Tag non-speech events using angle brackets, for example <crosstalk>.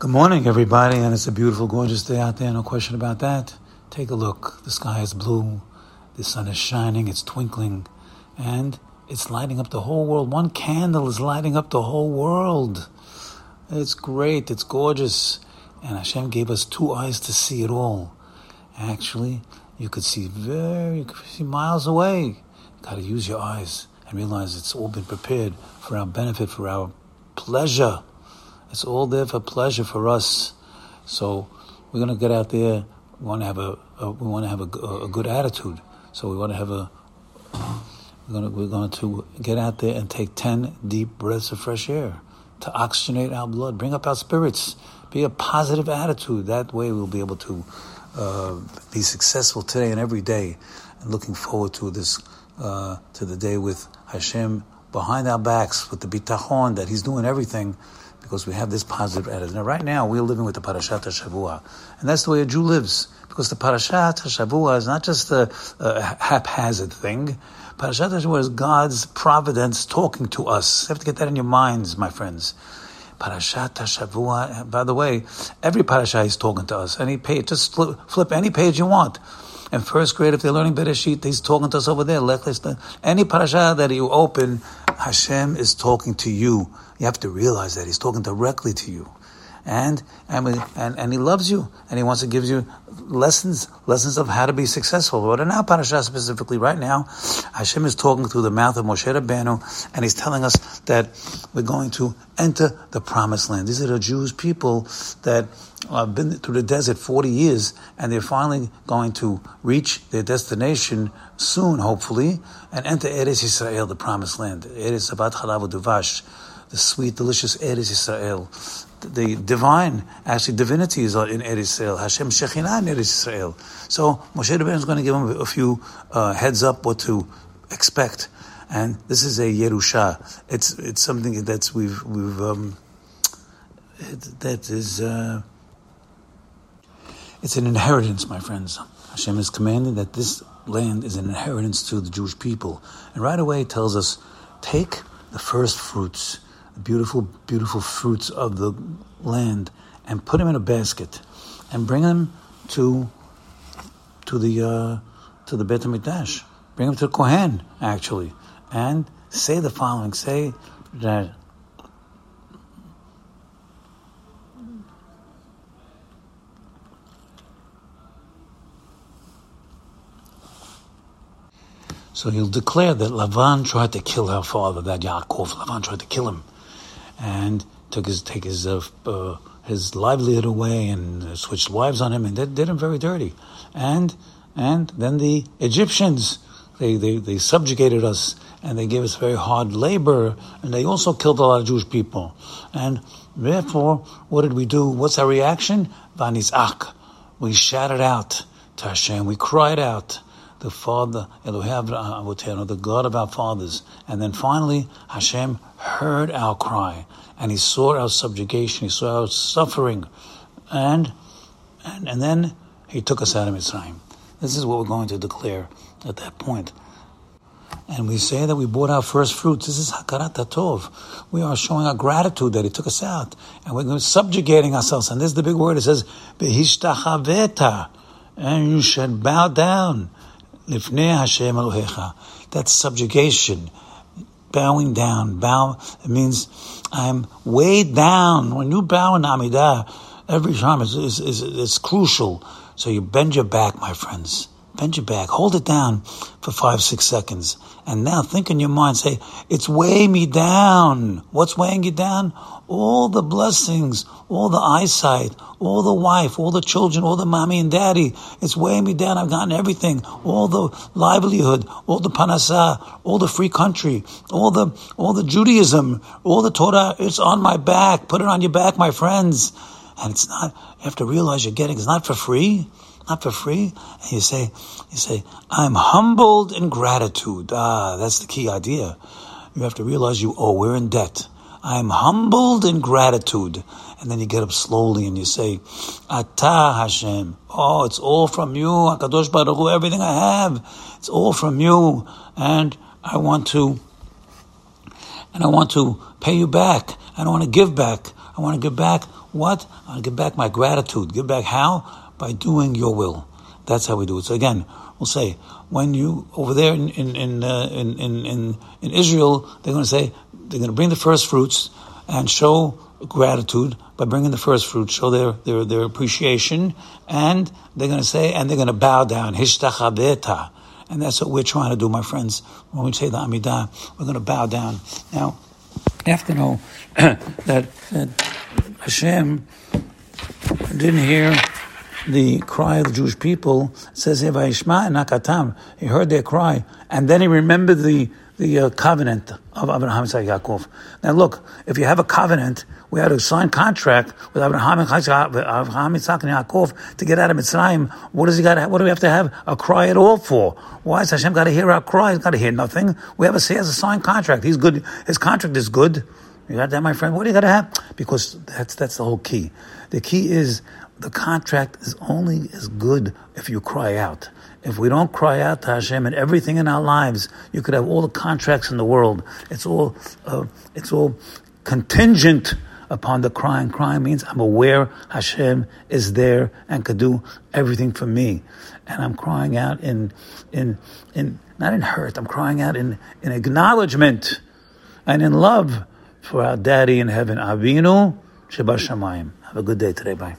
Good morning, everybody, and it's a beautiful, gorgeous day out there, no question about that. Take a look. The sky is blue, the sun is shining, it's twinkling, and it's lighting up the whole world. One candle is lighting up the whole world. It's great, it's gorgeous, and Hashem gave us two eyes to see it all. Actually, you could see very, you could see miles away. You gotta use your eyes and realize it's all been prepared for our benefit, for our pleasure. It's all there for pleasure for us. So we're going to get out there. We want to have a, a we want to have a, a, good attitude. So we want to have a we're going to, we're going to get out there and take ten deep breaths of fresh air to oxygenate our blood, bring up our spirits, be a positive attitude. That way we'll be able to uh, be successful today and every day. And looking forward to this uh, to the day with Hashem behind our backs with the bitachon that He's doing everything because we have this positive attitude. Now, right now, we're living with the Parashat HaShavua, and that's the way a Jew lives, because the Parashat HaShavua is not just a, a haphazard thing. Parashat HaShavua is God's providence talking to us. You have to get that in your minds, my friends. Parashat HaShavua, by the way, every parasha is talking to us. Any page, just flip, flip any page you want. In first grade, if they're learning Bereshit, he's talking to us over there. Any parasha that you open, Hashem is talking to you. You have to realize that He's talking directly to you. And, and, and, and He loves you, and He wants to give you lessons, lessons of how to be successful. But in our parasha specifically, right now, Hashem is talking through the mouth of Moshe Rabbeinu, and He's telling us that we're going to enter the promised land. These are the Jews people that have been through the desert 40 years, and they're finally going to reach their destination soon, hopefully, and enter Eretz Israel, the promised land. Eretz Sabat Chalav Duvash the sweet, delicious Eretz Israel. The divine, actually, divinity is in Eretz Israel. Hashem Shekhinah in Eretz Israel. So Moshe Rabbeinu is going to give him a few uh, heads up what to expect. And this is a Yerusha. It's it's something that's we've we've um, that is uh, it's an inheritance, my friends. Hashem has commanded that this land is an inheritance to the Jewish people, and right away it tells us, take the first fruits beautiful, beautiful fruits of the land and put them in a basket and bring them to to the uh, to the Beit Hamikdash. Bring them to the Kohen actually, and say the following: Say that. So he'll declare that Lavan tried to kill her father, that Yaakov. Lavan tried to kill him and took his take his uh, uh, his livelihood away and switched wives on him and did, did him very dirty. And and then the Egyptians they, they, they subjugated us and they gave us very hard labor and they also killed a lot of Jewish people. And therefore, what did we do? What's our reaction? Vanizak. We shouted out to Hashem. We cried out the Father, Elohim Avotenu, the God of our fathers. And then finally, Hashem heard our cry, and He saw our subjugation, He saw our suffering, and and, and then He took us out of Mitzrayim. This is what we're going to declare at that point. And we say that we bought our first fruits. This is Hakarat Tov. We are showing our gratitude that He took us out. And we're subjugating ourselves. And this is the big word. It says, Behishtachaveta. And you should bow down. Lifnei Hashem Elohecha. That's subjugation. Bowing down. Bow, it means I'm weighed down. When you bow in Amidah, every time is, is, is, is crucial. So you bend your back, my friends. Bend your back. Hold it down for five, six seconds. And now think in your mind, say, it's weighing me down. What's weighing you down? All the blessings, all the eyesight, all the wife, all the children, all the mommy and daddy. It's weighing me down. I've gotten everything. All the livelihood, all the parnasa, all the free country, all the, all the Judaism, all the Torah. It's on my back. Put it on your back, my friends. And it's not, you have to realize you're getting, it's not for free not for free. And you say, you say, I'm humbled in gratitude. Ah, that's the key idea. You have to realize you owe. We're in debt. I'm humbled in gratitude. And then you get up slowly and you say, Ata Hashem. Oh, it's all from you. Hakadosh Baruch Hu, everything I have. It's all from you. And I want to, and I want to pay you back. I want to give back I want to give back what? I want to give back my gratitude. Give back how? By doing your will. That's how we do it. So again, we'll say when you over there in in in uh, in, in, in in Israel, they're going to say they're going to bring the first fruits and show gratitude by bringing the first fruits, show their their their appreciation, and they're going to say and they're going to bow down. Hishtachabeta. And that's what we're trying to do, my friends. When we say the Amidah, we're going to bow down. Now, you have to know <clears throat> that, that Hashem didn't hear the cry of the Jewish people. Says Nakatam. He heard their cry, and then he remembered the the uh, covenant of Abraham Isaac Yaakov. Now look, if you have a covenant, we had a signed contract with Abraham, and Yaakov to get out of Mitzrayim. What does he got? What do we have to have a cry at all for? Why has Hashem got to hear our cry? He's got to hear nothing. We have a he has a signed contract. He's good. His contract is good. You got that, my friend? What do you got to have? Because that's that's the whole key. The key is the contract is only as good if you cry out. If we don't cry out to Hashem and everything in our lives, you could have all the contracts in the world. It's all, uh, it's all contingent upon the crying. Crying means I'm aware Hashem is there and could do everything for me. And I'm crying out in, in, in, not in hurt, I'm crying out in, in acknowledgement and in love for our daddy in heaven. Avinu Sheba Shamayim. Have a good day today. Bye.